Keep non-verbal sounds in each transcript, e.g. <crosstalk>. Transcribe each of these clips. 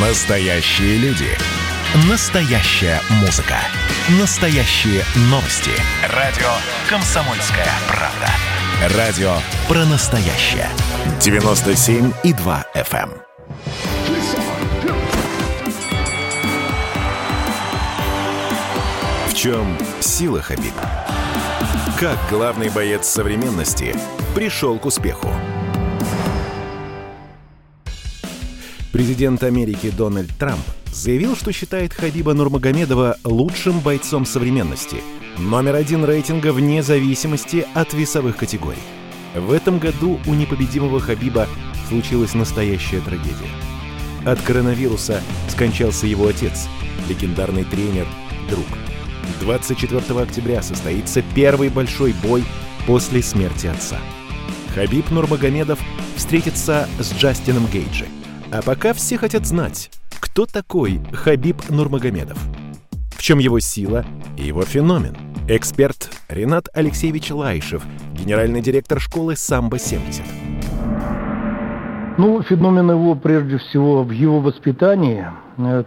Настоящие люди. Настоящая музыка. Настоящие новости. Радио «Комсомольская правда». Радио про настоящее. 97,2 FM. эм. В чем сила Хабиба? Как главный боец современности пришел к успеху? Президент Америки Дональд Трамп заявил, что считает Хабиба Нурмагомедова лучшим бойцом современности, номер один рейтинга вне зависимости от весовых категорий. В этом году у непобедимого Хабиба случилась настоящая трагедия. От коронавируса скончался его отец, легендарный тренер, друг. 24 октября состоится первый большой бой после смерти отца. Хабиб Нурмагомедов встретится с Джастином Гейджи. А пока все хотят знать, кто такой Хабиб Нурмагомедов? В чем его сила и его феномен? Эксперт Ренат Алексеевич Лайшев, генеральный директор школы «Самбо-70». Ну, феномен его прежде всего в его воспитании,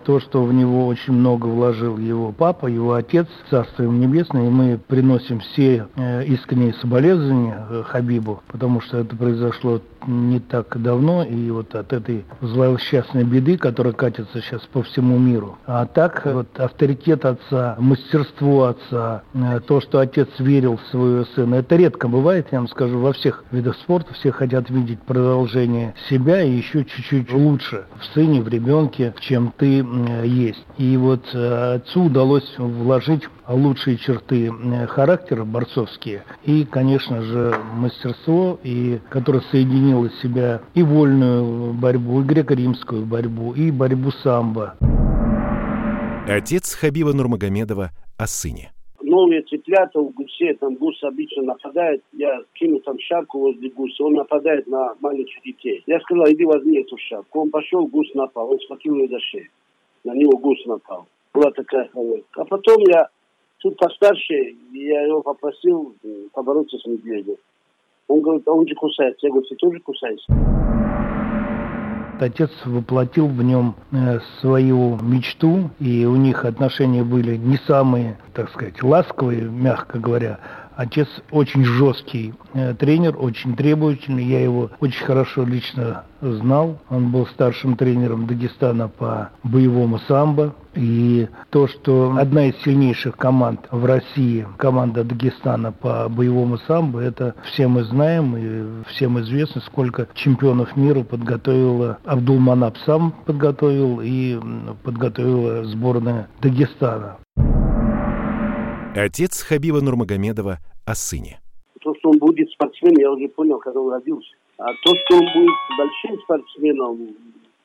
то, что в него очень много вложил его папа, его отец, Царство ему небесное, и мы приносим все э, искренние соболезнования э, Хабибу, потому что это произошло не так давно, и вот от этой злосчастной беды, которая катится сейчас по всему миру. А так, вот авторитет отца, мастерство отца, то, что отец верил в своего сына, это редко бывает, я вам скажу, во всех видах спорта все хотят видеть продолжение себя и еще чуть-чуть лучше в сыне, в ребенке, чем ты есть. И вот э, отцу удалось вложить лучшие черты характера борцовские и, конечно же, мастерство, и, которое соединило в себя и вольную борьбу, и греко-римскую борьбу, и борьбу самбо. Отец Хабиба Нурмагомедова о сыне новые цыплята у гусей, там гус обычно нападает, я кину там шапку возле гуся, он нападает на маленьких детей. Я сказал, иди возьми эту шапку. Он пошел, гус напал, он схватил ее за шею. На него гус напал. Была такая хозяйка. А потом я тут постарше, я его попросил побороться с медведем. Он говорит, а он же кусается. Я говорю, ты тоже кусаешься? Отец воплотил в нем э, свою мечту, и у них отношения были не самые, так сказать, ласковые, мягко говоря, Отец очень жесткий э, тренер, очень требовательный. Я его очень хорошо лично знал. Он был старшим тренером Дагестана по боевому самбо. И то, что одна из сильнейших команд в России, команда Дагестана по боевому самбо, это все мы знаем и всем известно, сколько чемпионов мира подготовила Абдулманап сам подготовил и подготовила сборная Дагестана. Отец Хабиба Нурмагомедова о сыне. То, что он будет спортсменом, я уже понял, когда он родился. А то, что он будет большим спортсменом,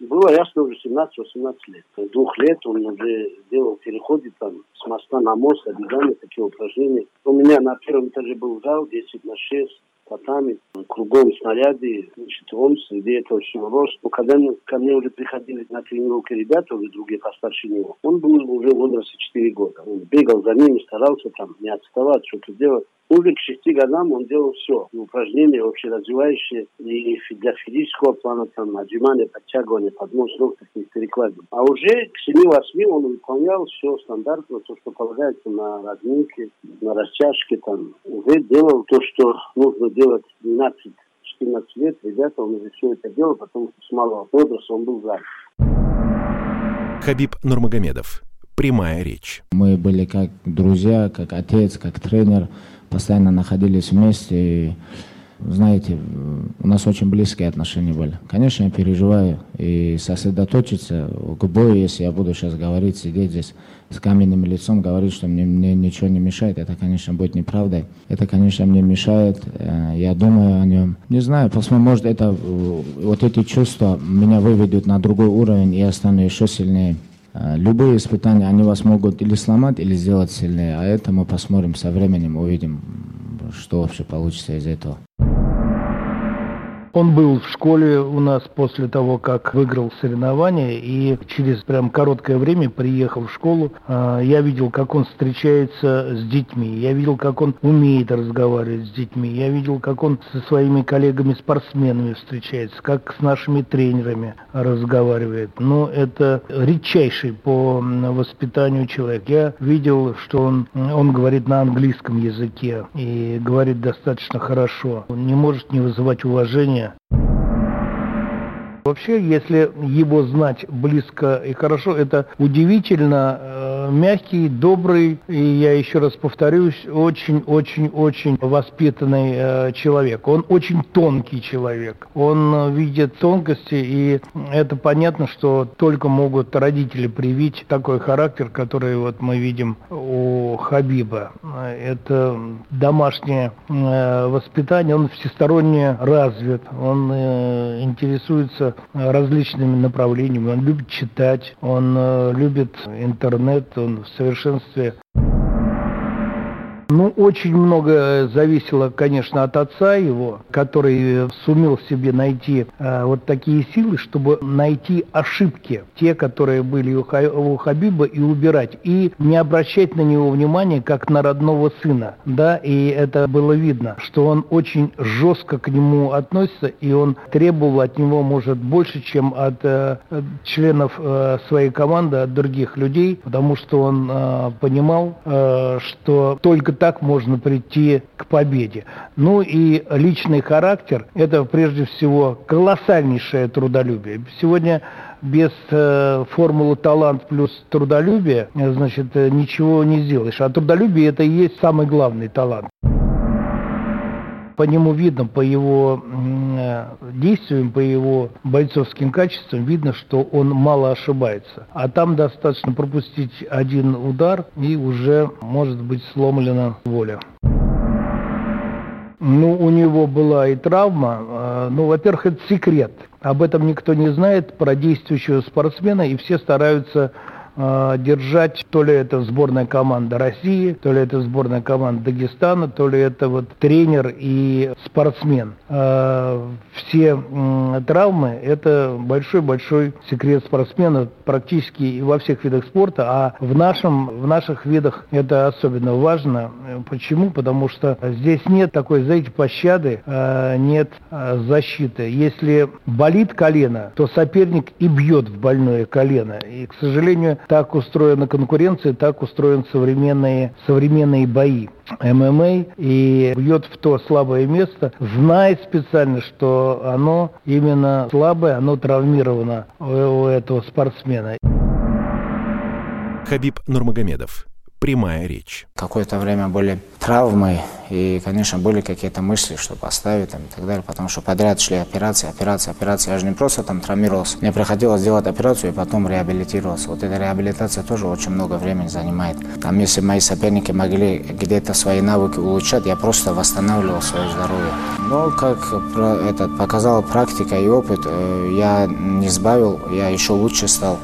было ясно уже 17-18 лет. Двух лет он уже делал переходы там с моста на мост, обязательно такие упражнения. У меня на первом этаже был зал 10 на 6 котами, кругом снаряды, значит, он среди этого всего рос. Но когда ко мне уже приходили на тренировки ребята, уже другие постарше него, он был уже в возрасте 4 года. Он бегал за ними, старался там не отставать, что-то делать. Уже к шести годам он делал все. Упражнения общеразвивающие и для физического плана, там, отжимания, подтягивания, поднос ног, таких перекладин. А уже к семи-восьми он выполнял все стандартно, то, что полагается на разминке, на растяжке, там. Уже делал то, что нужно делать 12 14 лет, ребята, он уже все это делал, потому что с малого возраста он был занят. Хабиб Нурмагомедов. Прямая речь. Мы были как друзья, как отец, как тренер постоянно находились вместе. И, знаете, у нас очень близкие отношения были. Конечно, я переживаю и сосредоточиться к бою, если я буду сейчас говорить, сидеть здесь с каменным лицом, говорить, что мне, мне ничего не мешает, это, конечно, будет неправдой. Это, конечно, мне мешает, э, я думаю о нем. Не знаю, посмотрим, может, это, вот эти чувства меня выведут на другой уровень, и я стану еще сильнее. Э, любые испытания, они вас могут или сломать, или сделать сильнее. А это мы посмотрим со временем, увидим, что вообще получится из этого. Он был в школе у нас после того, как выиграл соревнования, и через прям короткое время приехал в школу. А, я видел, как он встречается с детьми, я видел, как он умеет разговаривать с детьми, я видел, как он со своими коллегами-спортсменами встречается, как с нашими тренерами разговаривает. Но это редчайший по воспитанию человек. Я видел, что он, он говорит на английском языке и говорит достаточно хорошо. Он не может не вызывать уважения дня. Вообще, если его знать близко и хорошо, это удивительно э, мягкий, добрый, и я еще раз повторюсь, очень-очень-очень воспитанный э, человек. Он очень тонкий человек. Он видит тонкости, и это понятно, что только могут родители привить такой характер, который вот мы видим у Хабиба. Это домашнее э, воспитание, он всесторонне развит, он э, интересуется различными направлениями. Он любит читать, он э, любит интернет, он в совершенстве ну, очень много зависело, конечно, от отца его, который сумел себе найти э, вот такие силы, чтобы найти ошибки, те, которые были у, Ха, у Хабиба, и убирать, и не обращать на него внимания, как на родного сына, да, и это было видно, что он очень жестко к нему относится, и он требовал от него, может, больше, чем от э, членов э, своей команды, от других людей, потому что он э, понимал, э, что только так можно прийти к победе. Ну и личный характер – это прежде всего колоссальнейшее трудолюбие. Сегодня без э, формулы талант плюс трудолюбие, значит, э, ничего не сделаешь. А трудолюбие – это и есть самый главный талант по нему видно, по его действиям, по его бойцовским качествам, видно, что он мало ошибается. А там достаточно пропустить один удар, и уже может быть сломлена воля. Ну, у него была и травма. А, ну, во-первых, это секрет. Об этом никто не знает про действующего спортсмена, и все стараются э, держать, то ли это сборная команда России, то ли это сборная команда Дагестана, то ли это вот тренер и спортсмен. Э, все э, травмы – это большой-большой секрет спортсмена практически и во всех видах спорта, а в, нашем, в наших видах это особенно важно. Почему? Потому что здесь нет такой, знаете, пощады, э, нет э, защиты. Если болит колено, то соперник и бьет в больное колено. И, к сожалению, так устроена конкуренция, так устроены современные, современные бои. ММА и бьет в то слабое место, знает специально, что оно именно слабое, оно травмировано у этого спортсмена. Хабиб Нурмагомедов прямая речь. Какое-то время были травмы, и, конечно, были какие-то мысли, что поставить там, и так далее, потому что подряд шли операции, операции, операции. Я же не просто там травмировался. Мне приходилось делать операцию и потом реабилитироваться. Вот эта реабилитация тоже очень много времени занимает. Там, если мои соперники могли где-то свои навыки улучшать, я просто восстанавливал свое здоровье. Но, как этот, показала практика и опыт, э, я не сбавил, я еще лучше стал.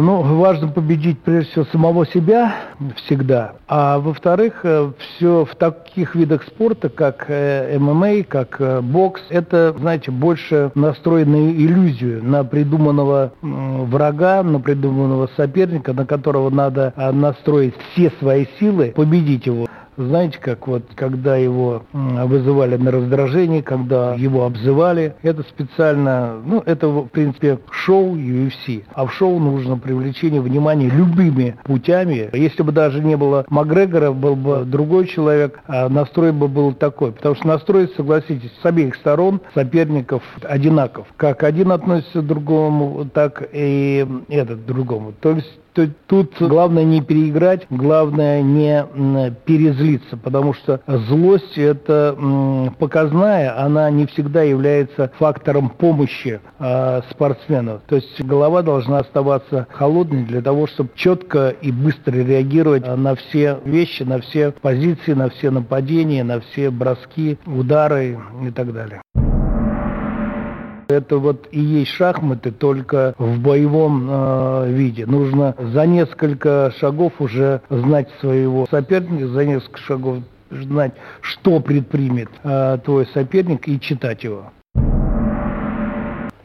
Ну, важно победить прежде всего самого себя всегда, а во-вторых, э, все в таких видах спорта, как э, ММА, как э, бокс, это, знаете, больше настроено на иллюзию, на придуманного врага, на придуманного соперника, на которого надо настроить все свои силы, победить его. Знаете, как вот, когда его вызывали на раздражение, когда его обзывали, это специально, ну, это, в принципе, шоу UFC. А в шоу нужно привлечение внимания любыми путями. Если бы даже не было Макгрегора, был бы другой человек, а настрой бы был такой. Потому что настрой, согласитесь, с обеих сторон соперников одинаков. Как один относится к другому, так и этот к другому. То есть то тут главное не переиграть, главное не перезлиться, потому что злость это показная, она не всегда является фактором помощи э, спортсмену. То есть голова должна оставаться холодной для того, чтобы четко и быстро реагировать на все вещи, на все позиции, на все нападения, на все броски, удары и так далее. Это вот и есть шахматы, только в боевом э, виде. Нужно за несколько шагов уже знать своего соперника, за несколько шагов знать, что предпримет э, твой соперник и читать его.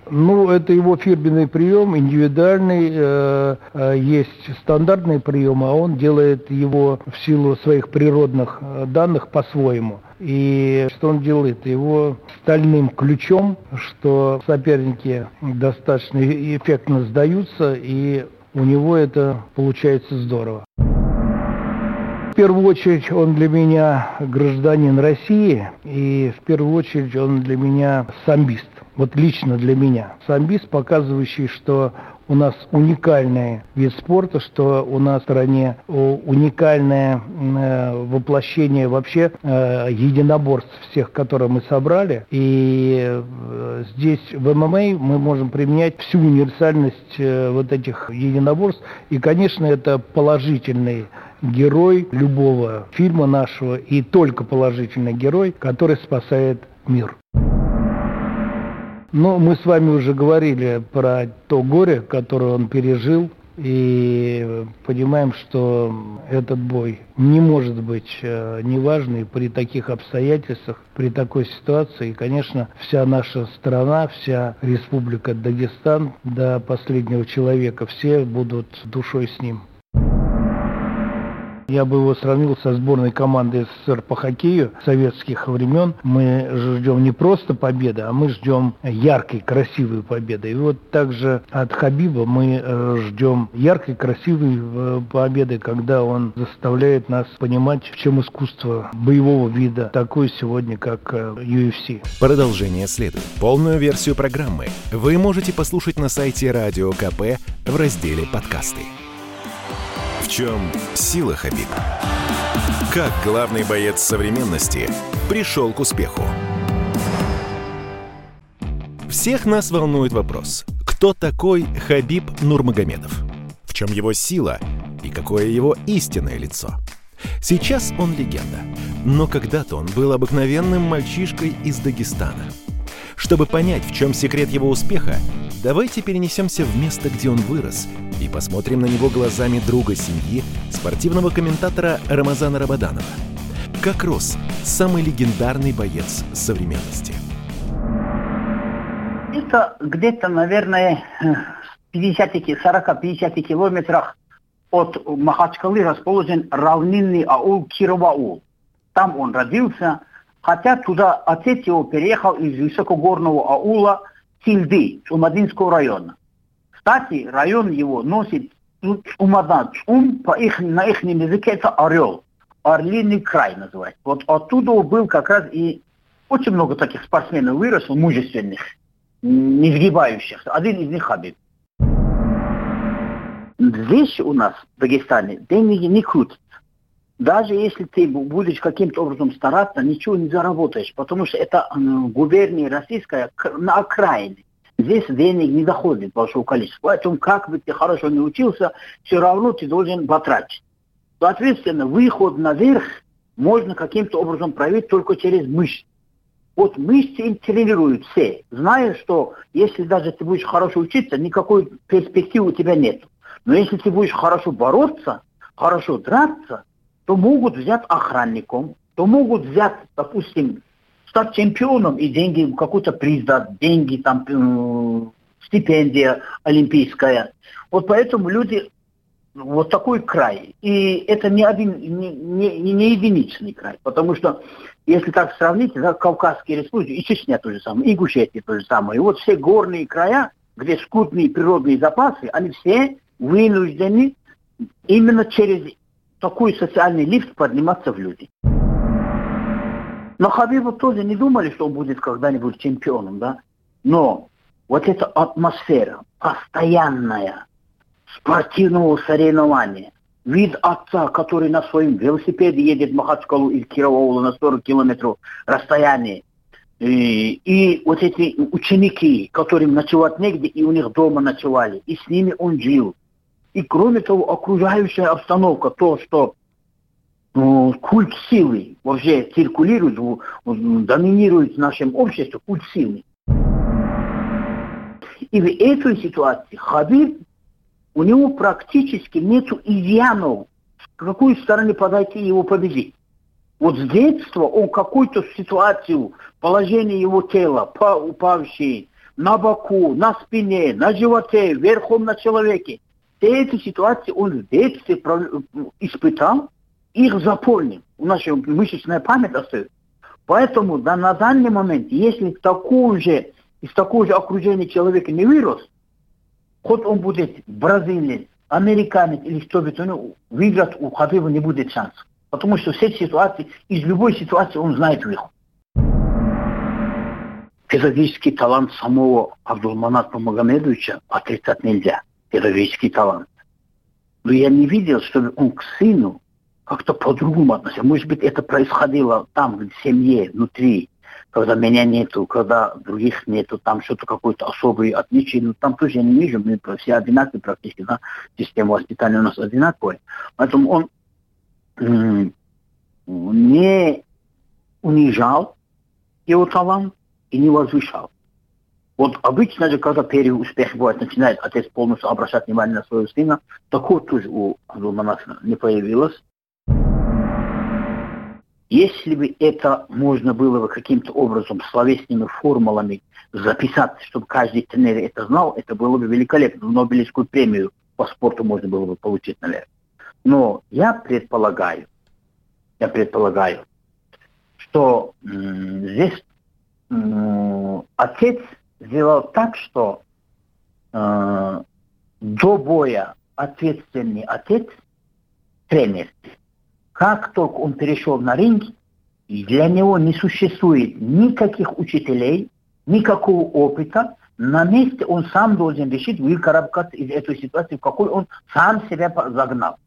Ну, это его фирменный прием, индивидуальный, э, э, есть стандартный прием, а он делает его в силу своих природных э, данных по-своему. И что он делает? Его стальным ключом, что соперники достаточно эффектно сдаются, и у него это получается здорово. В первую очередь он для меня гражданин России, и в первую очередь он для меня самбист вот лично для меня. Самбис, показывающий, что у нас уникальный вид спорта, что у нас в стране уникальное э, воплощение вообще э, единоборств всех, которые мы собрали. И э, здесь в ММА мы можем применять всю универсальность вот этих единоборств. И, конечно, это положительный герой любого фильма нашего и только положительный герой, который спасает мир. Но мы с вами уже говорили про то горе, которое он пережил, и понимаем, что этот бой не может быть э, неважный при таких обстоятельствах, при такой ситуации. И, конечно, вся наша страна, вся республика Дагестан до последнего человека, все будут душой с ним. Я бы его сравнил со сборной команды СССР по хоккею советских времен. Мы ждем не просто победы, а мы ждем яркой, красивой победы. И вот также от Хабиба мы э, ждем яркой, красивой э, победы, когда он заставляет нас понимать, в чем искусство боевого вида, такое сегодня, как UFC. Э, Продолжение следует. Полную версию программы вы можете послушать на сайте Радио КП в разделе «Подкасты». В чем сила Хабиба? Как главный боец современности пришел к успеху? Всех нас волнует вопрос, кто такой Хабиб Нурмагомедов? В чем его сила и какое его истинное лицо? Сейчас он легенда, но когда-то он был обыкновенным мальчишкой из Дагестана. Чтобы понять, в чем секрет его успеха, давайте перенесемся в место, где он вырос – и посмотрим на него глазами друга семьи, спортивного комментатора Рамазана Рабаданова. Как рос самый легендарный боец современности? Это где-то, наверное, 40-50 километрах от Махачкалы расположен равнинный аул Кироваул. Там он родился, хотя туда отец его переехал из высокогорного аула Тильды, Чумадинского района. Кстати, район его носит Умадан. Ум по их, на их языке это орел. Орлиный край называется. Вот оттуда был как раз и очень много таких спортсменов выросло, мужественных, не сгибающихся. Один из них Хабиб. Здесь у нас, в Дагестане, деньги не крутят. Даже если ты будешь каким-то образом стараться, ничего не заработаешь, потому что это губерния российская на окраине. Здесь денег не доходит большого количества. Поэтому как бы ты хорошо не учился, все равно ты должен потратить. Соответственно, выход наверх можно каким-то образом проявить только через мышцы. Вот мышцы им тренируют все, зная, что если даже ты будешь хорошо учиться, никакой перспективы у тебя нет. Но если ты будешь хорошо бороться, хорошо драться, то могут взять охранником, то могут взять, допустим, стать чемпионом и деньги, какой-то приз деньги, там, э, стипендия олимпийская. Вот поэтому люди вот такой край. И это не один, не, не, не единичный край, потому что если так сравнить, да, Кавказские республики, и Чечня то же самое, и Ингушетия то же самое. И вот все горные края, где скудные природные запасы, они все вынуждены именно через такой социальный лифт подниматься в люди. Но Хабибу тоже не думали, что он будет когда-нибудь чемпионом, да? Но вот эта атмосфера постоянная спортивного соревнования, вид отца, который на своем велосипеде едет в Махачкалу из Кировоула на 40 километров расстояние, и, и вот эти ученики, которым ночевать негде, и у них дома ночевали, и с ними он жил. И кроме того, окружающая обстановка, то, что ну, культ силы вообще циркулирует, доминирует в нашем обществе культ силы. И в этой ситуации Хабиб, у него практически нет изъянов, с какой стороны подойти его победить. Вот с детства он какую-то ситуацию, положение его тела, упавший, на боку, на спине, на животе, верхом на человеке. Все эти ситуации он в детстве испытал, их запомнил. У нас еще мышечная память остается. Поэтому да, на данный момент, если в таком же, из такого же окружения человека не вырос, хоть он будет бразилец, американец или что бы то ни выиграть у Хабиба не будет шансов. Потому что все ситуации, из любой ситуации он знает выход. Педагогический талант самого Абдулманата Магомедовича отрицать нельзя. Педагогический талант. Но я не видел, чтобы он к сыну как-то по-другому относился. Может быть, это происходило там, в семье, внутри, когда меня нету, когда других нету, там что-то какое-то особое отличие, но там тоже я не вижу, мы все одинаковые практически, да, система воспитания у нас одинаковая. Поэтому он не унижал его талант и не возвышал. Вот обычно же, когда первый успех бывает, начинает отец полностью обращать внимание на своего сына, такого тоже у Абдулманафа не появилось. Если бы это можно было бы каким-то образом словесными формулами записать, чтобы каждый тренер это знал, это было бы великолепно. Нобелевскую премию по спорту можно было бы получить, наверное. Но я предполагаю, я предполагаю, что здесь отец сделал так, что э- до боя ответственный отец, тренер, как только он перешел на ринг, для него не существует никаких учителей, никакого опыта. На месте он сам должен решить выкарабкаться из этой ситуации, в какой он сам себя загнал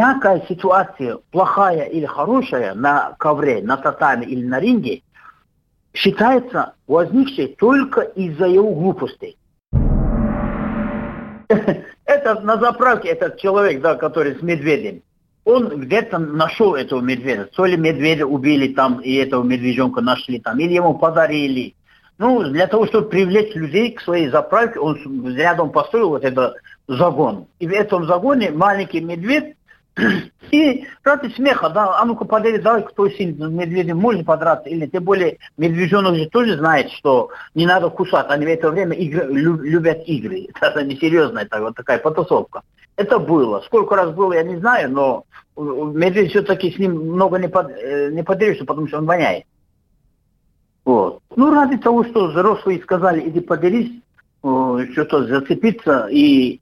всякая ситуация, плохая или хорошая, на ковре, на татаме или на ринге, считается возникшей только из-за его глупостей. <laughs> Это на заправке этот человек, да, который с медведем, он где-то нашел этого медведя. То ли медведя убили там, и этого медвежонка нашли там, или ему подарили. Ну, для того, чтобы привлечь людей к своей заправке, он рядом построил вот этот загон. И в этом загоне маленький медведь и ради смеха, да, а ну-ка подери, давай, кто сильный, медведем можно подраться или. Тем более медвежонок же тоже знает, что не надо кусать. Они в это время игры, любят игры. <laughs> Это несерьезная так, вот такая потасовка. Это было. Сколько раз было, я не знаю, но медведь все-таки с ним много не, под, э, не поделишься, потому что он воняет. Вот. Ну, ради того, что взрослые сказали, иди подерись, что-то зацепиться и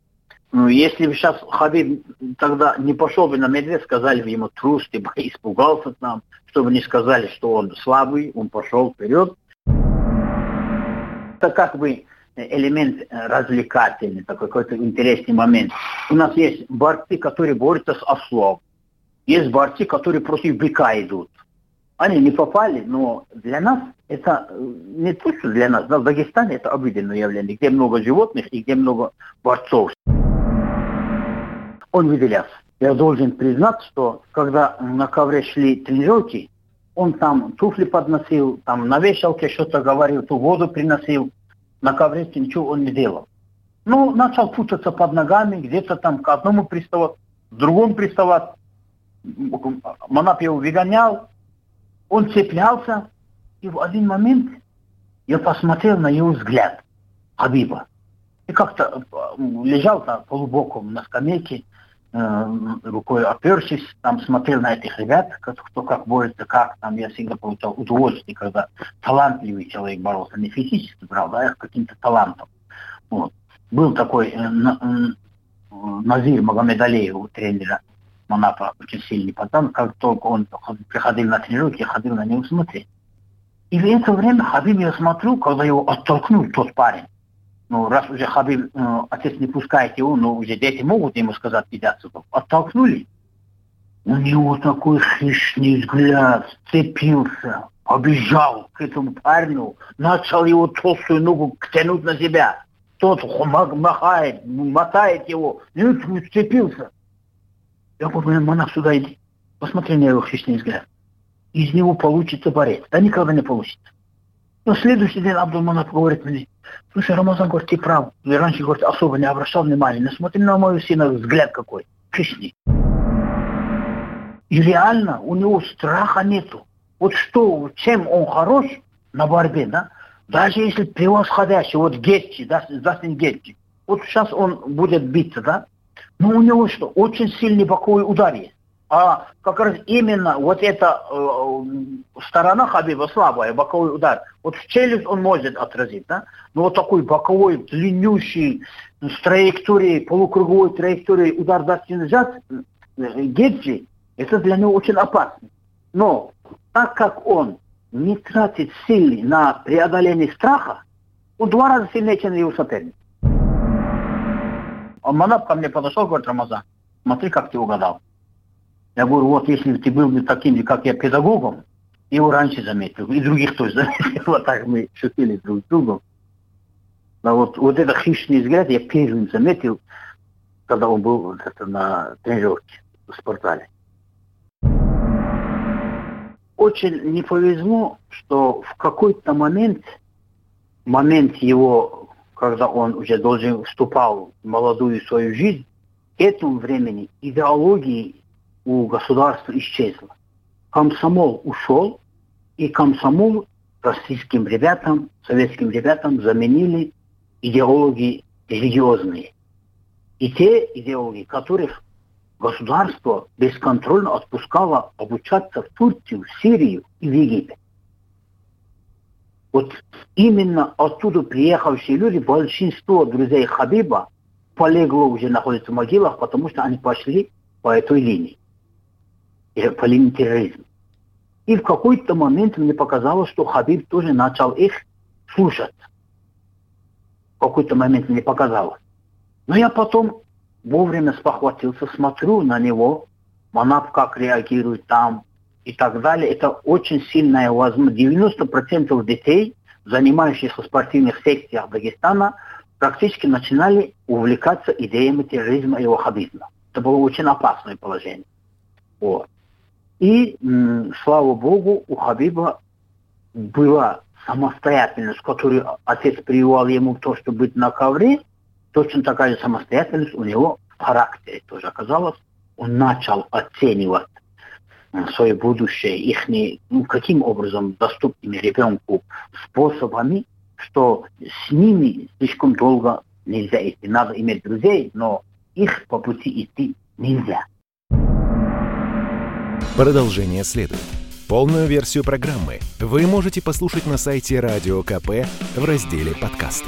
ну, если бы сейчас Хабиб тогда не пошел бы на медведь, сказали бы ему трус, ты бы испугался нам, чтобы не сказали, что он слабый, он пошел вперед. Это как бы элемент развлекательный, такой какой-то интересный момент. У нас есть борцы, которые борются с ослом. Есть борцы, которые против быка идут. Они не попали, но для нас это не то, что для нас, но в Дагестане это обыденное явление, где много животных и где много борцов он выделялся. Я должен признать, что когда на ковре шли тренировки, он там туфли подносил, там на вешалке что-то говорил, ту воду приносил. На ковре ничего он не делал. Ну, начал путаться под ногами, где-то там к одному приставать, к другому приставать. Манап его выгонял, он цеплялся, и в один момент я посмотрел на его взгляд, Хабиба. И как-то э, лежал там полубоком на скамейке, рукой опершись, там смотрел на этих ребят, кто как борется, как там я всегда получал удовольствие, когда талантливый человек боролся, не физически, правда, а каким-то талантом. Вот. Был такой э, э, Назир Магомедалеев у тренера Манапа, очень сильный пацан, как только он приходил на тренировки, я ходил на него смотреть. И в это время Хабиб я смотрю, когда его оттолкнул тот парень, ну, раз уже Хабиб, э, отец не пускает его, но уже дети могут ему сказать, иди отсюда. Оттолкнули. У него такой хищный взгляд, цепился, побежал к этому парню, начал его толстую ногу тянуть на себя. Тот махает, мотает его, и он цепился. Я говорю, монах, сюда иди. Посмотри на его хищный взгляд. Из него получится борец. Да никогда не получится. Но следующий день Абдулманап говорит мне, слушай, Рамазан, говорит, ты прав. Я раньше, говорит, особо не обращал внимания. Но смотри на мою сына, взгляд какой. Кисни. И реально у него страха нету. Вот что, чем он хорош на борьбе, да? Даже если превосходящий, вот Гетти, Дастин Гетти, вот сейчас он будет биться, да? Но у него что, очень сильный боковой удар есть. А как раз именно вот эта э, сторона Хабиба слабая, боковой удар, вот в челюсть он может отразить, да? Но вот такой боковой, длиннющий, с траекторией, полукруговой траекторией удар Дастин э, Гетти, это для него очень опасно. Но так как он не тратит силы на преодоление страха, он два раза сильнее, чем его соперник. Он Манап ко мне подошел, говорит, Рамазан, смотри, как ты угадал. Я говорю, вот если ты был бы таким, как я, педагогом, его раньше заметил, и других тоже заметил. <laughs> Вот так мы шутили друг с другом. Но вот, вот этот хищный взгляд я первым заметил, когда он был вот это, на тренировке в спортзале. Очень не повезло, что в какой-то момент, момент его, когда он уже должен вступал в молодую свою жизнь, этому времени идеологии у государства исчезла. Комсомол ушел, и комсомол российским ребятам, советским ребятам заменили идеологии религиозные. И те идеологии, которых государство бесконтрольно отпускало обучаться в Турцию, в Сирию и в Египет. Вот именно оттуда приехавшие люди, большинство друзей Хабиба полегло уже находится в могилах, потому что они пошли по этой линии терроризм. И в какой-то момент мне показалось, что Хабиб тоже начал их слушать. В какой-то момент мне показалось. Но я потом вовремя спохватился, смотрю на него, Манап как реагирует там и так далее. Это очень сильная возможность. 90% детей, занимающихся в спортивных секциях Дагестана, практически начинали увлекаться идеями терроризма и ваххабизма. Это было очень опасное положение. Вот. И, слава богу, у Хабиба была самостоятельность, которую отец прививал ему то, чтобы быть на ковре, точно такая же самостоятельность у него в характере тоже оказалась. Он начал оценивать свое будущее, их не, ну, каким образом доступными ребенку способами, что с ними слишком долго нельзя идти. Надо иметь друзей, но их по пути идти нельзя. Продолжение следует. Полную версию программы вы можете послушать на сайте Радио КП в разделе «Подкасты».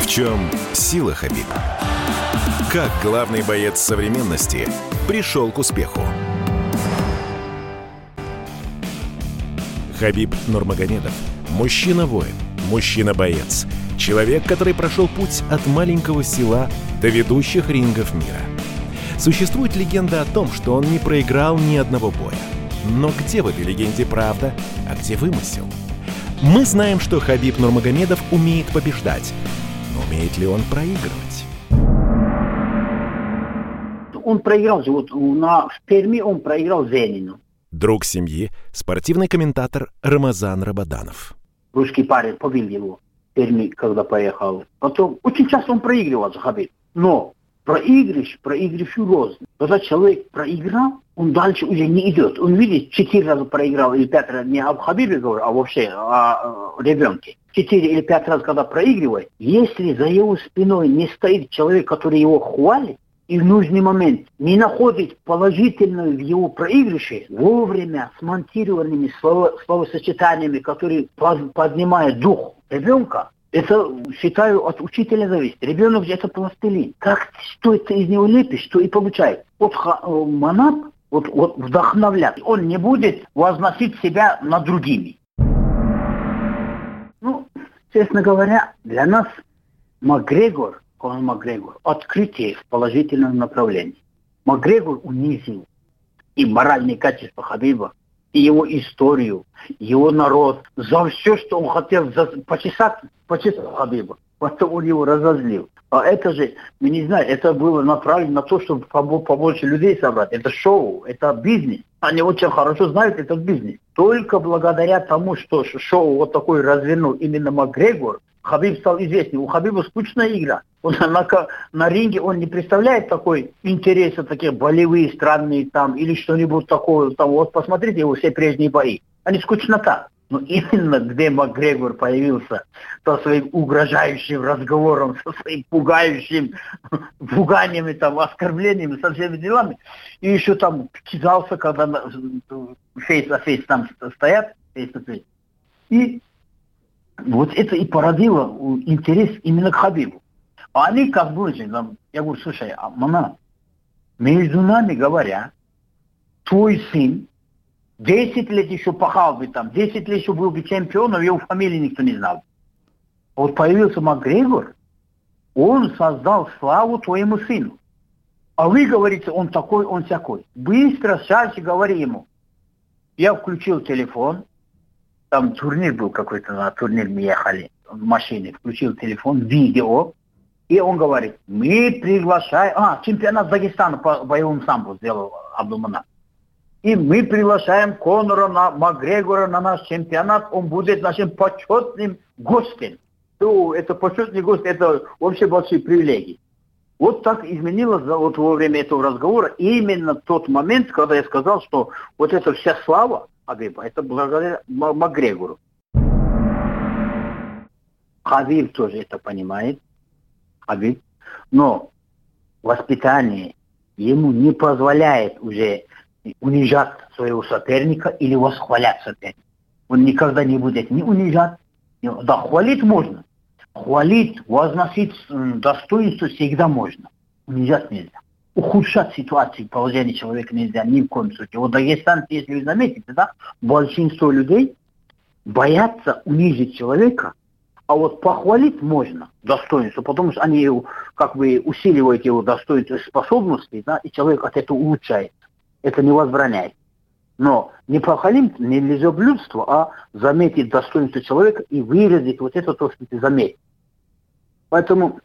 В чем сила Хабиба? Как главный боец современности пришел к успеху? Хабиб Нурмагомедов – мужчина-воин, мужчина-боец – Человек, который прошел путь от маленького села до ведущих рингов мира. Существует легенда о том, что он не проиграл ни одного боя. Но где в этой легенде правда, а где вымысел? Мы знаем, что Хабиб Нурмагомедов умеет побеждать, но умеет ли он проигрывать? Он проиграл, вот на, в Перми он проиграл Зенину. Друг семьи, спортивный комментатор Рамазан Рабаданов. Русский парень побил его. Перми, когда поехал. Потом, очень часто он проигрывал Хабиб. Но проигрыш, проигрыш розный. Когда человек проиграл, он дальше уже не идет. Он видит, четыре раза проиграл или пять раз, не об Хабибе говорю, а вообще о, о ребенке. Четыре или пять раз, когда проигрывает, если за его спиной не стоит человек, который его хвалит, и в нужный момент не находит положительную в его проигрыше, вовремя смонтированными слово, словосочетаниями, которые поднимают дух ребенка, это, считаю, от учителя зависит. Ребенок это пластилин. Как, что это из него лепишь, что и получает. Вот э, манап, вот, вот вдохновлять, он не будет возносить себя над другими. Ну, честно говоря, для нас Макгрегор, Конор Макгрегор, открытие в положительном направлении. Макгрегор унизил и моральные качества Хабиба, его историю, его народ, за все, что он хотел за, почесать, почесать Хабиба. Потом он его разозлил. А это же, мы не знаем, это было направлено на то, чтобы побольше людей собрать. Это шоу, это бизнес. Они очень хорошо знают этот бизнес. Только благодаря тому, что шоу вот такой развернул именно Макгрегор, Хабиб стал известный. У Хабиба скучная игра. Он на, на ринге он не представляет такой интереса, такие болевые, странные там, или что-нибудь такое. Там, вот посмотрите его все прежние бои. Они скучнота. Но именно где Макгрегор появился со своим угрожающим разговором, со своим пугающим пуганиями, там, оскорблениями, со всеми делами, и еще там кидался, когда face на face там стоят, face на face. И вот это и породило интерес именно к Хабибу. А они как бы, я говорю, слушай, а мама, между нами говоря, твой сын 10 лет еще пахал бы там, 10 лет еще был бы чемпионом, его фамилии никто не знал. Вот появился Макгрегор, он создал славу твоему сыну. А вы говорите, он такой, он всякой. Быстро, сейчас говори ему. Я включил телефон, там турнир был какой-то, на турнир мы ехали в машине, включил телефон, видео, и он говорит, мы приглашаем, а, чемпионат Дагестана по боевому самбу сделал Абдулманап. И мы приглашаем Конора на Макгрегора на наш чемпионат. Он будет нашим почетным гостем. То это почетный гость, это вообще большие привилегии. Вот так изменилось вот во время этого разговора именно тот момент, когда я сказал, что вот эта вся слава Хабиба, это благодаря Макгрегору. Хабиб тоже это понимает, Хабиб, но воспитание ему не позволяет уже унижать своего соперника или восхвалять соперника. Он никогда не будет ни унижать, ни... да, хвалить можно. Хвалить, возносить достоинство всегда можно. Унижать нельзя. Ухудшать ситуацию, положение человека нельзя ни в коем случае. Вот Дагестан, если вы заметите, да, большинство людей боятся унизить человека, а вот похвалить можно достоинство, потому что они как бы усиливают его достоинство способности, да, и человек от этого улучшает это не возбраняет. Но не похвалим, не лизоблюдство, а заметить достоинство человека и выразить вот это то, что ты заметил. Поэтому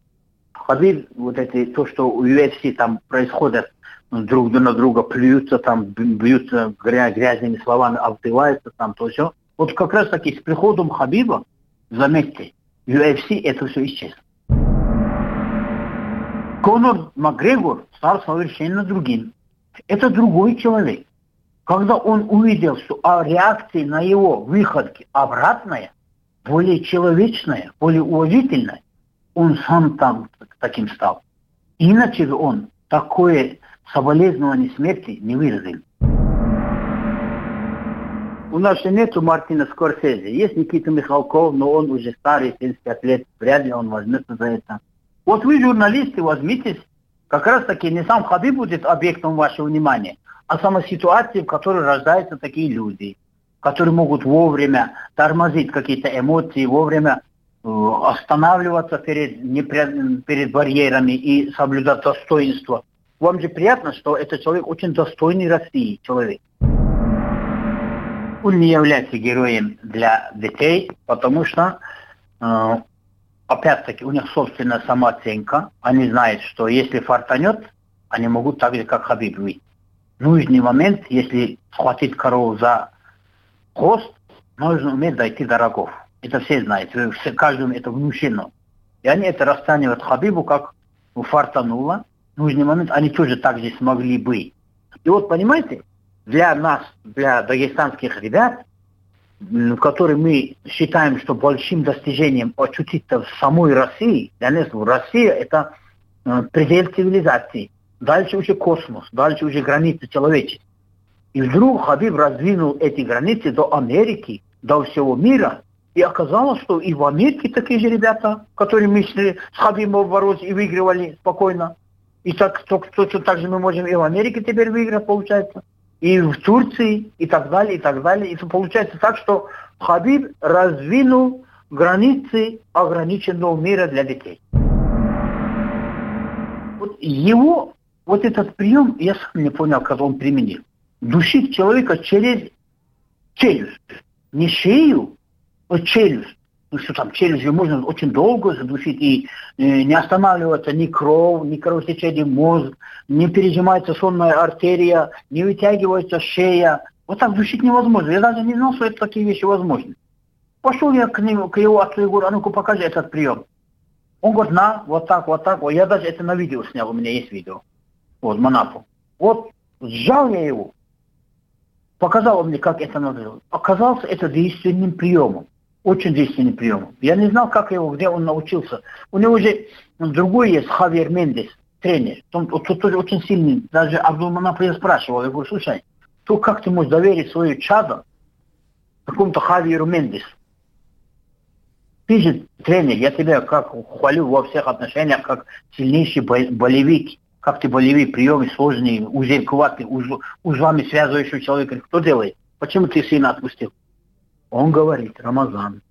Хабиб, вот эти, то, что у UFC там происходит, друг на друга плюются, там бьются грязными словами, обзываются, там то все. Вот как раз таки с приходом Хабиба, заметьте, UFC это все исчезло. Конор Макгрегор стал совершенно другим. Это другой человек. Когда он увидел, что а реакции на его выходки обратная, более человечная, более уважительная, он сам там таким стал. Иначе он такое соболезнование смерти не выразил. У нас же нету Мартина Скорсезе. Есть Никита Михалков, но он уже старый, 75 лет. Вряд ли он возьмется за это. Вот вы, журналисты, возьмитесь как раз таки не сам ходы будет объектом вашего внимания, а сама ситуация, в которой рождаются такие люди, которые могут вовремя тормозить какие-то эмоции, вовремя останавливаться перед, не, перед барьерами и соблюдать достоинство. Вам же приятно, что этот человек очень достойный России человек. Он не является героем для детей, потому что э, опять-таки, у них собственная самооценка. Они знают, что если фартанет, они могут так же, как Хабиб, выйти. Нужный момент, если схватить корову за хвост, нужно уметь дойти до рогов. Это все знают, каждому это внушено. И они это расценивают Хабибу как фартануло. Нужный момент они тоже так же смогли бы. И вот, понимаете, для нас, для дагестанских ребят, в которой мы считаем, что большим достижением очутиться в самой России, для нас Россия это э, предел цивилизации. Дальше уже космос, дальше уже границы человечества. И вдруг Хабиб раздвинул эти границы до Америки, до всего мира. И оказалось, что и в Америке такие же ребята, которые мы шли с Хабибом бороться и выигрывали спокойно. И так, точно так же мы можем и в Америке теперь выиграть, получается и в Турции, и так далее, и так далее. И получается так, что Хабиб раздвинул границы ограниченного мира для детей. Вот его, вот этот прием, я сам не понял, как он применил. Душить человека через челюсть. Не шею, челюсть ну что там, челюстью можно очень долго задушить и э, не останавливается ни кровь, ни кровотечение мозг, не пережимается сонная артерия, не вытягивается шея. Вот так душить невозможно. Я даже не знал, что это такие вещи возможны. Пошел я к нему, к его отцу и говорю, а ну-ка покажи этот прием. Он говорит, на, вот так, вот так. Я даже это на видео снял, у меня есть видео. Вот, Манапу. Вот, сжал я его, показал мне, как это надо делать. Оказался это действенным приемом. Очень действенным приемом. Я не знал, как его, где он научился. У него же другой есть, Хавьер Мендес, тренер. Он, он, очень сильный. Даже Абдулманапу я спрашивал, я говорю, слушай, то как ты можешь доверить свою чадо какому-то Хавьеру Мендесу? Ты же тренер, я тебя как хвалю во всех отношениях, как сильнейший болевик. Как ты болевик, приемы сложные, узелковатые, уз, узлами связывающего человека. Кто делает? Почему ты сына отпустил? Он говорит, Рамазан,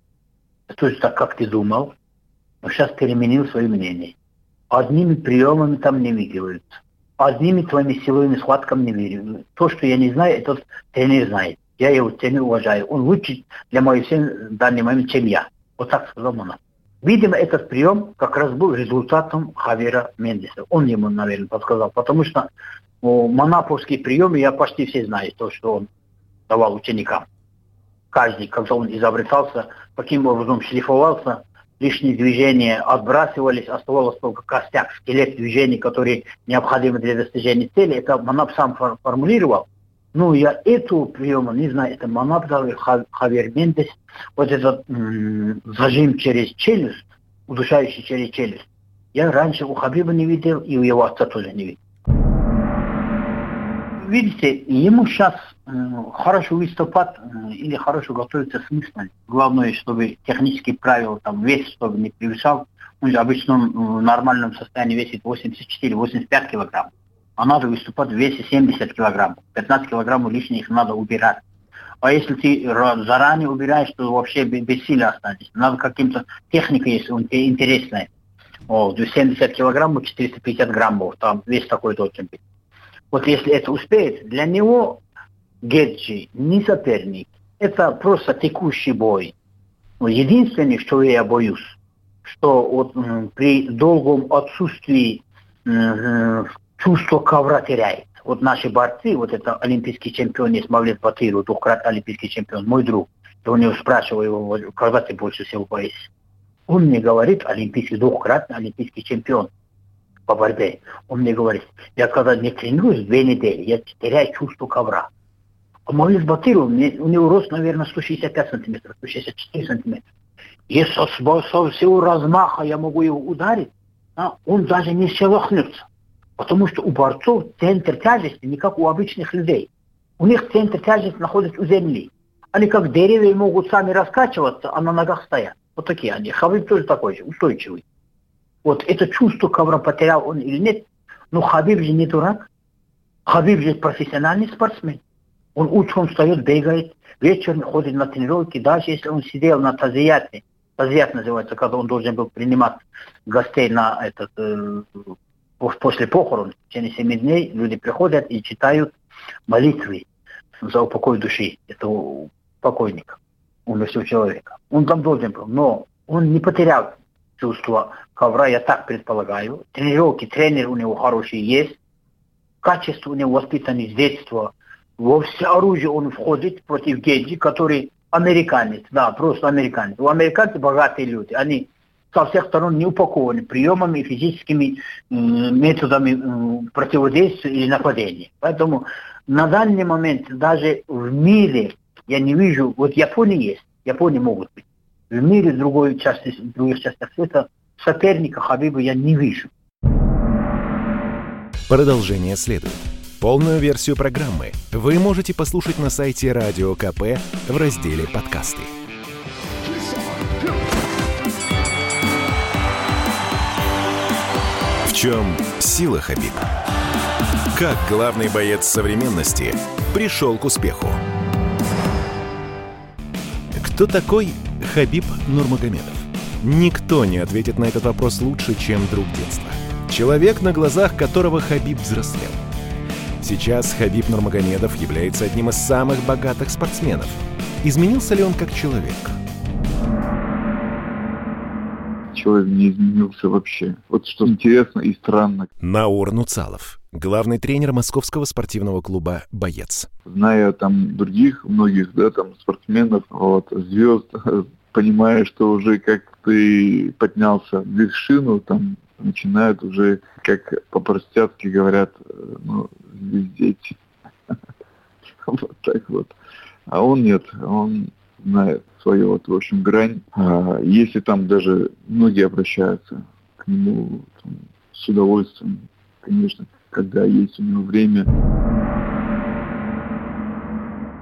то есть так, как ты думал, но сейчас переменил свое мнение. Одними приемами там не выигрываются. Одними твоими силовыми схватками не верю. То, что я не знаю, этот тренер знает. Я его ценю, уважаю. Он лучше для моей семьи в данный момент, чем я. Вот так сказал Монах. Видимо, этот прием как раз был результатом Хавера Мендеса. Он ему, наверное, подсказал. Потому что ну, монаповские приемы я почти все знаю, то, что он давал ученикам. Каждый, когда он изобретался, каким образом шлифовался, лишние движения отбрасывались, оставалось только костяк, скелет движений, которые необходимы для достижения цели. Это Манап сам формулировал. Ну, я эту приему не знаю, это Манабдал Хавер Мендес, вот этот зажим через челюсть, удушающий через челюсть. Я раньше у Хабиба не видел, и у его отца тоже не видел. Видите, ему сейчас хорошо выступать или хорошо готовиться смысл. Главное, чтобы технические правила, там, вес, чтобы не превышал. Он же обычно в нормальном состоянии весит 84-85 килограмм а надо выступать в весе 70 килограмм. 15 килограммов лишних надо убирать. А если ты заранее убираешь, то вообще без силы останешься. Надо каким-то техникой, если он тебе интересная. О, 70 килограммов, 450 граммов, там вес такой должен быть. Вот если это успеет, для него Геджи не соперник. Это просто текущий бой. Но единственное, что я боюсь, что вот при долгом отсутствии чувство ковра теряет. Вот наши борцы, вот это олимпийский чемпион есть Мавлет Батыру, двухкратный олимпийский чемпион, мой друг. Я у него спрашиваю его, когда ты больше всего боишься. Он мне говорит, олимпийский, двухкратный олимпийский чемпион по борьбе. Он мне говорит, я когда не тренируюсь две недели, я теряю чувство ковра. А Мавлет Батыру, у него рост, наверное, 165 сантиметров, 164 сантиметра. Если со, со всего размаха я могу его ударить, а, он даже не шелохнется. Потому что у борцов центр тяжести не как у обычных людей. У них центр тяжести находится у земли. Они как деревья могут сами раскачиваться, а на ногах стоят. Вот такие они. Хабиб тоже такой же, устойчивый. Вот это чувство ковра потерял он или нет. Но Хабиб же не дурак. Хабиб же профессиональный спортсмен. Он утром встает, бегает, вечером ходит на тренировки. Даже если он сидел на тазияте, тазият называется, когда он должен был принимать гостей на этот э, после похорон, течение семи дней, люди приходят и читают молитвы за упокой души этого покойника, умершего человека. Он там должен был, но он не потерял чувство ковра, я так предполагаю. Тренировки, тренер у него хороший есть. Качество у него воспитанное с детства. Во все оружие он входит против Геджи, который американец, да, просто американец. У американцев богатые люди, они со всех сторон не упакованы приемами, физическими методами противодействия или нападения. Поэтому на данный момент даже в мире я не вижу, вот Япония есть, Япония могут быть. В мире другой части, других частях света соперника Хабиба я не вижу. Продолжение следует. Полную версию программы вы можете послушать на сайте Радио КП в разделе «Подкасты». чем сила Хабиба? Как главный боец современности пришел к успеху? Кто такой Хабиб Нурмагомедов? Никто не ответит на этот вопрос лучше, чем друг детства. Человек, на глазах которого Хабиб взрослел. Сейчас Хабиб Нурмагомедов является одним из самых богатых спортсменов. Изменился ли он как человек? человек не изменился вообще. Вот что интересно и странно. Наур Нуцалов, главный тренер московского спортивного клуба «Боец». Зная там других, многих, да, там спортсменов, вот, звезд, <laughs> понимая, что уже как ты поднялся в вершину, там начинают уже, как по-простецки говорят, э, ну, звездеть. <laughs> Вот так вот. А он нет, он знает свою, вот, в общем, грань. А если там даже многие обращаются к нему с удовольствием, конечно, когда есть у него время.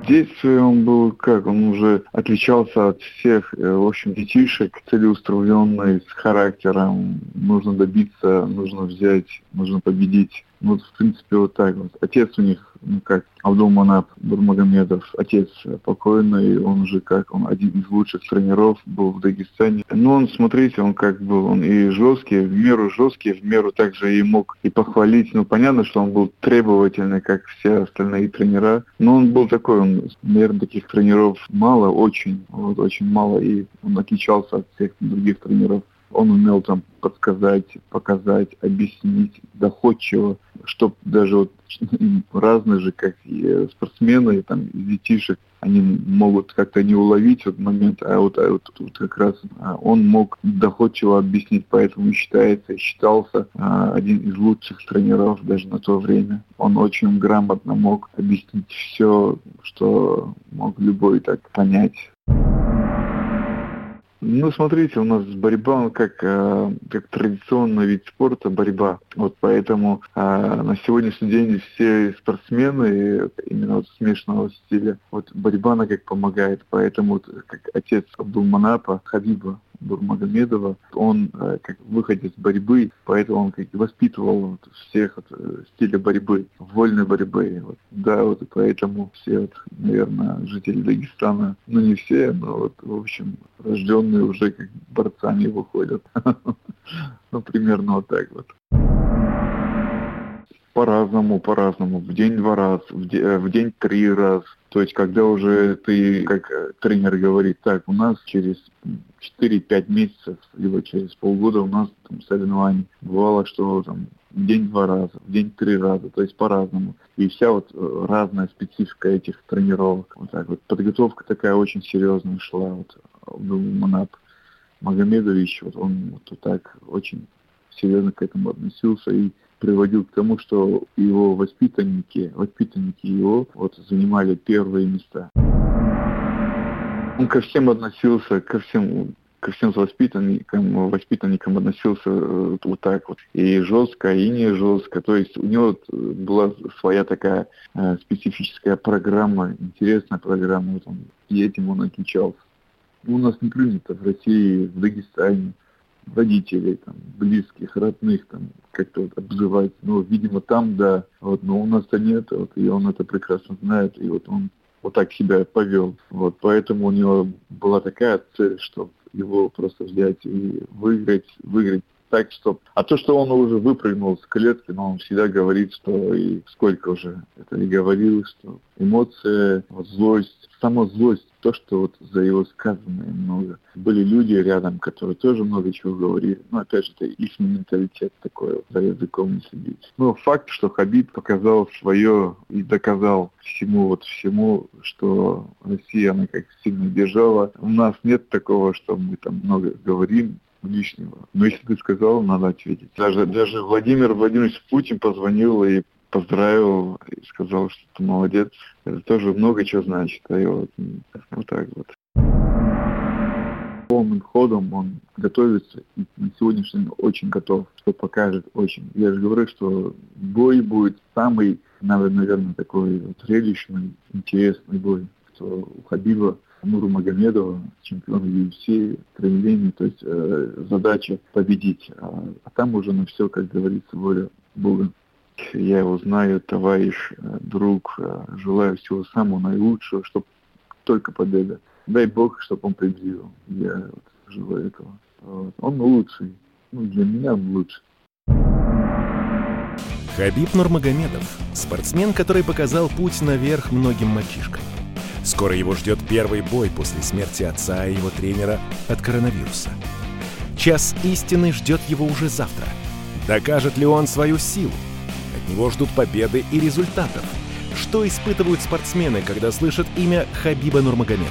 Здесь он был как, он уже отличался от всех, э, в общем, детишек, целеустремленный, с характером, нужно добиться, нужно взять, нужно победить. Вот, в принципе, вот так вот. Отец у них, ну как, Абдулманап Бурмагомедов, отец покойный, он же как, он один из лучших тренеров был в Дагестане. Ну, он, смотрите, он как был, он и жесткий, в меру жесткий, в меру также и мог и похвалить. Ну, понятно, что он был требовательный, как все остальные тренера, но он был такой, он, наверное, таких тренеров мало, очень, вот, очень мало, и он отличался от всех других тренеров. Он умел там подсказать, показать, объяснить доходчиво, чтобы даже вот <laughs> разные же, как и спортсмены, там, детишек, они могут как-то не уловить этот момент, а вот, а вот, вот как раз а, он мог доходчиво объяснить, поэтому считается, считался а, один из лучших тренеров даже на то время. Он очень грамотно мог объяснить все, что мог любой так понять. Ну, смотрите, у нас борьба, он как, э, как традиционный вид спорта, борьба. Вот поэтому э, на сегодняшний день все спортсмены именно вот смешанного стиля, вот борьба, она как помогает. Поэтому вот, как отец Абдулманапа, Хабиба, Бурмагомедова, он э, как выходец борьбы, поэтому он как воспитывал вот, всех вот, э, стиля борьбы, вольной борьбы. Вот. Да, вот и поэтому все, вот, наверное, жители Дагестана, ну не все, но вот, в общем, рожденные уже как борцами выходят. <laughs> Ну, примерно вот так вот. По-разному, по-разному. В день два раза, в, де, э, в день три раз. То есть, когда уже ты, как тренер говорит, так, у нас через 4-5 месяцев, либо через полгода у нас там соревнования. Бывало, что там в день два раза, в день три раза, то есть по-разному. И вся вот э, разная специфика этих тренировок. Вот так вот. Подготовка такая очень серьезная шла. Вот Манап Магомедович, вот он вот так очень серьезно к этому относился и приводил к тому, что его воспитанники, воспитанники его вот занимали первые места. Он ко всем относился, ко всем ко всем воспитанникам, воспитанникам относился э, вот так вот. И жестко, и не жестко. То есть у него была своя такая э, специфическая программа, интересная программа. Вот он, и этим он отличался. У нас не принято в России, в Дагестане родителей, там, близких, родных, там, как-то вот обзывать. Ну, видимо, там, да, вот, но у нас-то нет, вот, и он это прекрасно знает, и вот он вот так себя повел. Вот, поэтому у него была такая цель, чтобы его просто взять и выиграть, выиграть так, что... А то, что он уже выпрыгнул с клетки, но он всегда говорит, что и сколько уже это и говорил, что эмоция, вот злость, сама злость, то, что вот за его сказанное много. Были люди рядом, которые тоже много чего говорили. Но опять же, это их менталитет такой, вот, за языком не следить. Но факт, что Хабиб показал свое и доказал всему, вот всему, что Россия, она как сильно держала. У нас нет такого, что мы там много говорим, лишнего. Но если ты сказал, надо ответить. Даже, даже Владимир Владимирович Путин позвонил и поздравил, и сказал, что ты молодец. Это тоже много чего значит. А вот, вот так вот. Полным ходом он готовится и на сегодняшний день очень готов, что покажет очень. Я же говорю, что бой будет самый, наверное, такой зрелищный, интересный бой. Что у Хабиба Нуру Магомедова, чемпиона UFC, стремление, то есть э, задача победить. А, а там уже на все, как говорится, воля Бога. Я его знаю, товарищ, э, друг, э, желаю всего самого наилучшего, чтобы только победа. Дай Бог, чтобы он победил. Я вот желаю этого. Вот. Он лучший. Ну, для меня он лучший. Хабиб Нурмагомедов – спортсмен, который показал путь наверх многим мальчишкам. Скоро его ждет первый бой после смерти отца и его тренера от коронавируса. Час истины ждет его уже завтра. Докажет ли он свою силу? От него ждут победы и результатов. Что испытывают спортсмены, когда слышат имя Хабиба Нурмагомедова?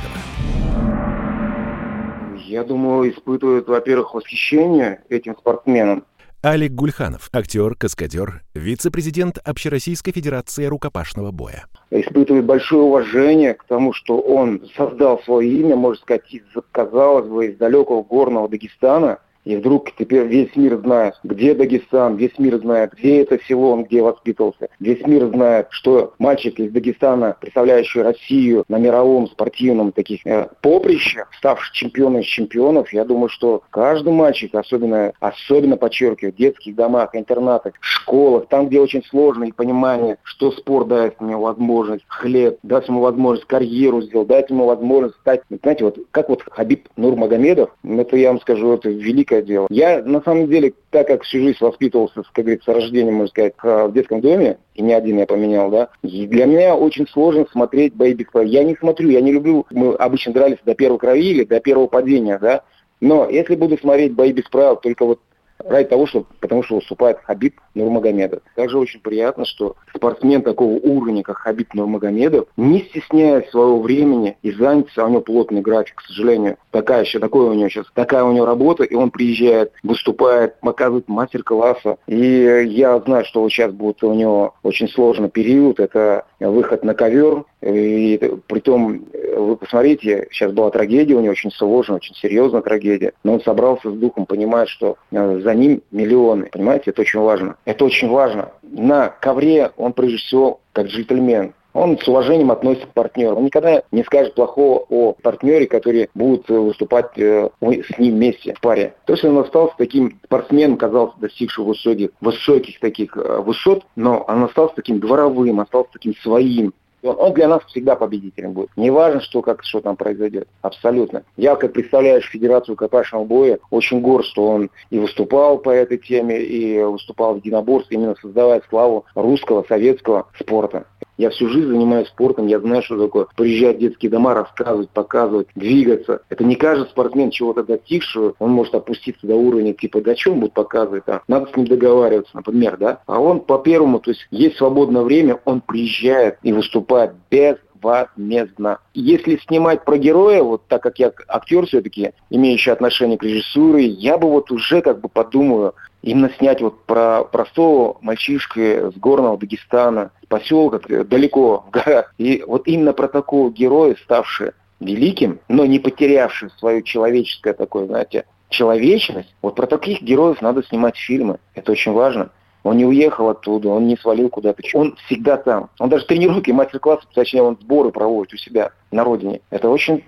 Я думаю, испытывают, во-первых, восхищение этим спортсменам. Алик Гульханов, актер, каскадер, вице-президент Общероссийской Федерации рукопашного боя. Испытывает большое уважение к тому, что он создал свое имя, можно сказать, из, казалось бы, из далекого горного Дагестана – и вдруг теперь весь мир знает, где Дагестан, весь мир знает, где это село, он где воспитывался. Весь мир знает, что мальчик из Дагестана, представляющий Россию на мировом спортивном таких э, поприще, ставший чемпионом из чемпионов, я думаю, что каждый мальчик, особенно, особенно подчеркиваю, в детских домах, интернатах, школах, там, где очень сложное понимание, что спорт дает ему возможность, хлеб, даст ему возможность карьеру сделать, дает ему возможность стать, знаете, вот как вот Хабиб Нурмагомедов, это я вам скажу, это великий великое дело. Я, на самом деле, так как всю жизнь воспитывался, как говорится, с рождения, можно сказать, в детском доме, и не один я поменял, да, для меня очень сложно смотреть правил. Я не смотрю, я не люблю, мы обычно дрались до первой крови или до первого падения, да, но если буду смотреть бои без правил, только вот ради того, что, потому что выступает Хабиб Нурмагомедов. Также очень приятно, что спортсмен такого уровня, как Хабиб Нурмагомедов, не стесняясь своего времени и занятся, а у него плотный график, к сожалению, такая еще, такое у него сейчас, такая у него работа, и он приезжает, выступает, показывает мастер-класса. И я знаю, что сейчас будет у него очень сложный период, это выход на ковер, и при том, вы посмотрите, сейчас была трагедия, у него очень сложная, очень серьезная трагедия, но он собрался с духом, понимает, что э, за ним миллионы, понимаете, это очень важно. Это очень важно. На ковре он прежде всего как джентльмен, он с уважением относится к партнеру. Он никогда не скажет плохого о партнере, который будет э, выступать э, с ним вместе в паре. То есть он остался таким спортсменом, казался достигшим высоких, высоких таких высот, но он остался таким дворовым, остался таким своим, он, он для нас всегда победителем будет. Не важно, что, как, что там произойдет. Абсолютно. Я, как представляешь Федерацию копашного боя, очень горд, что он и выступал по этой теме, и выступал в единоборстве, именно создавая славу русского, советского спорта. Я всю жизнь занимаюсь спортом, я знаю, что такое приезжать в детские дома, рассказывать, показывать, двигаться. Это не каждый спортсмен чего-то достигшего, он может опуститься до уровня типа, да он будет показывать, а? надо с ним договариваться, например, да? А он по первому, то есть есть свободное время, он приезжает и выступает без возмездно. Если снимать про героя, вот так как я актер все-таки, имеющий отношение к режиссуре, я бы вот уже как бы подумаю, именно снять вот про простого мальчишку с горного Дагестана, поселка далеко в горах. И вот именно про такого героя, ставшего великим, но не потерявший свою человеческое такое, знаете, человечность, вот про таких героев надо снимать фильмы. Это очень важно. Он не уехал оттуда, он не свалил куда-то. Он всегда там. Он даже тренировки, мастер-классы, точнее, он сборы проводит у себя на родине. Это очень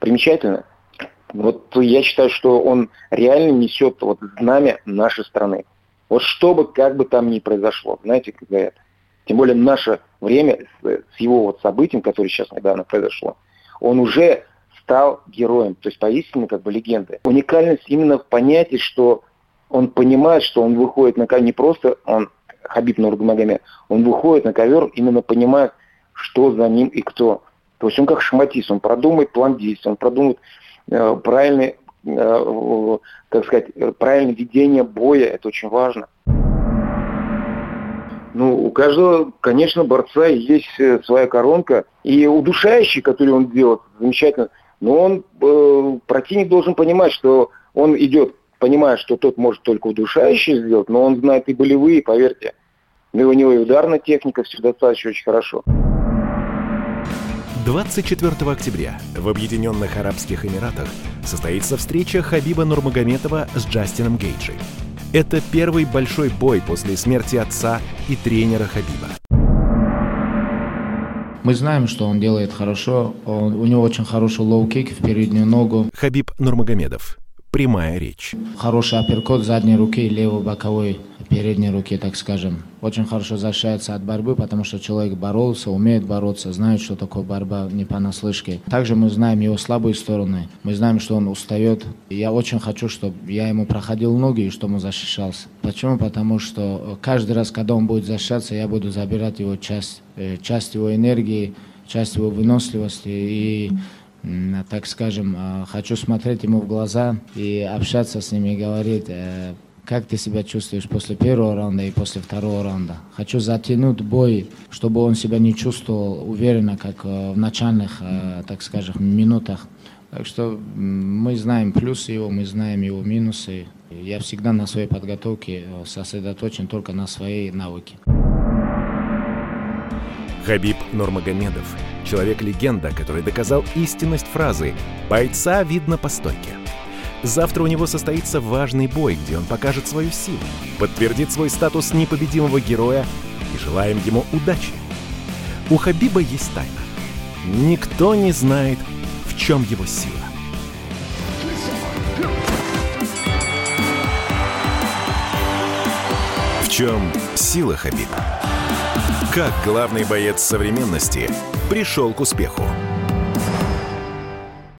примечательно. Вот я считаю, что он реально несет вот знамя нашей страны. Вот что бы, как бы там ни произошло, знаете, как говорят. Тем более наше время с, его вот событием, которое сейчас недавно произошло, он уже стал героем, то есть поистине как бы легендой. Уникальность именно в понятии, что он понимает, что он выходит на ковер, не просто он Хабиб Нургмагомед, он выходит на ковер, именно понимает, что за ним и кто. То есть он как шахматист, он продумает план действий, он продумает правильный, э, как сказать, правильное ведение боя, это очень важно. Ну, у каждого, конечно, борца есть э, своя коронка. И удушающий, который он делает, замечательно. Но он, э, противник должен понимать, что он идет понимая, что тот может только удушающий сделать, но он знает и болевые, поверьте. И у него и ударная техника все достаточно очень хорошо. 24 октября в Объединенных Арабских Эмиратах состоится встреча Хабиба Нурмагометова с Джастином Гейджи. Это первый большой бой после смерти отца и тренера Хабиба. Мы знаем, что он делает хорошо. Он, у него очень хороший лоу-кик в переднюю ногу. Хабиб Нурмагомедов, прямая речь. Хороший апперкот задней руки, левой боковой, передней руки, так скажем. Очень хорошо защищается от борьбы, потому что человек боролся, умеет бороться, знает, что такое борьба не понаслышке. Также мы знаем его слабые стороны. Мы знаем, что он устает. я очень хочу, чтобы я ему проходил ноги и чтобы он защищался. Почему? Потому что каждый раз, когда он будет защищаться, я буду забирать его часть, э, часть его энергии, часть его выносливости и так скажем, а, хочу смотреть ему в глаза и общаться с ним и говорить, э, как ты себя чувствуешь после первого раунда и после второго раунда. Хочу затянуть бой, чтобы он себя не чувствовал уверенно, как э, в начальных, э, так скажем, минутах Так что мы знаем плюсы его, мы знаем его минусы. Я всегда на своей подготовке э, сосредоточен только на своей навыке. Хабиб Нурмагомедов – человек-легенда, который доказал истинность фразы «бойца видно по стойке». Завтра у него состоится важный бой, где он покажет свою силу, подтвердит свой статус непобедимого героя и желаем ему удачи. У Хабиба есть тайна. Никто не знает, в чем его сила. В чем сила Хабиба? Как главный боец современности пришел к успеху?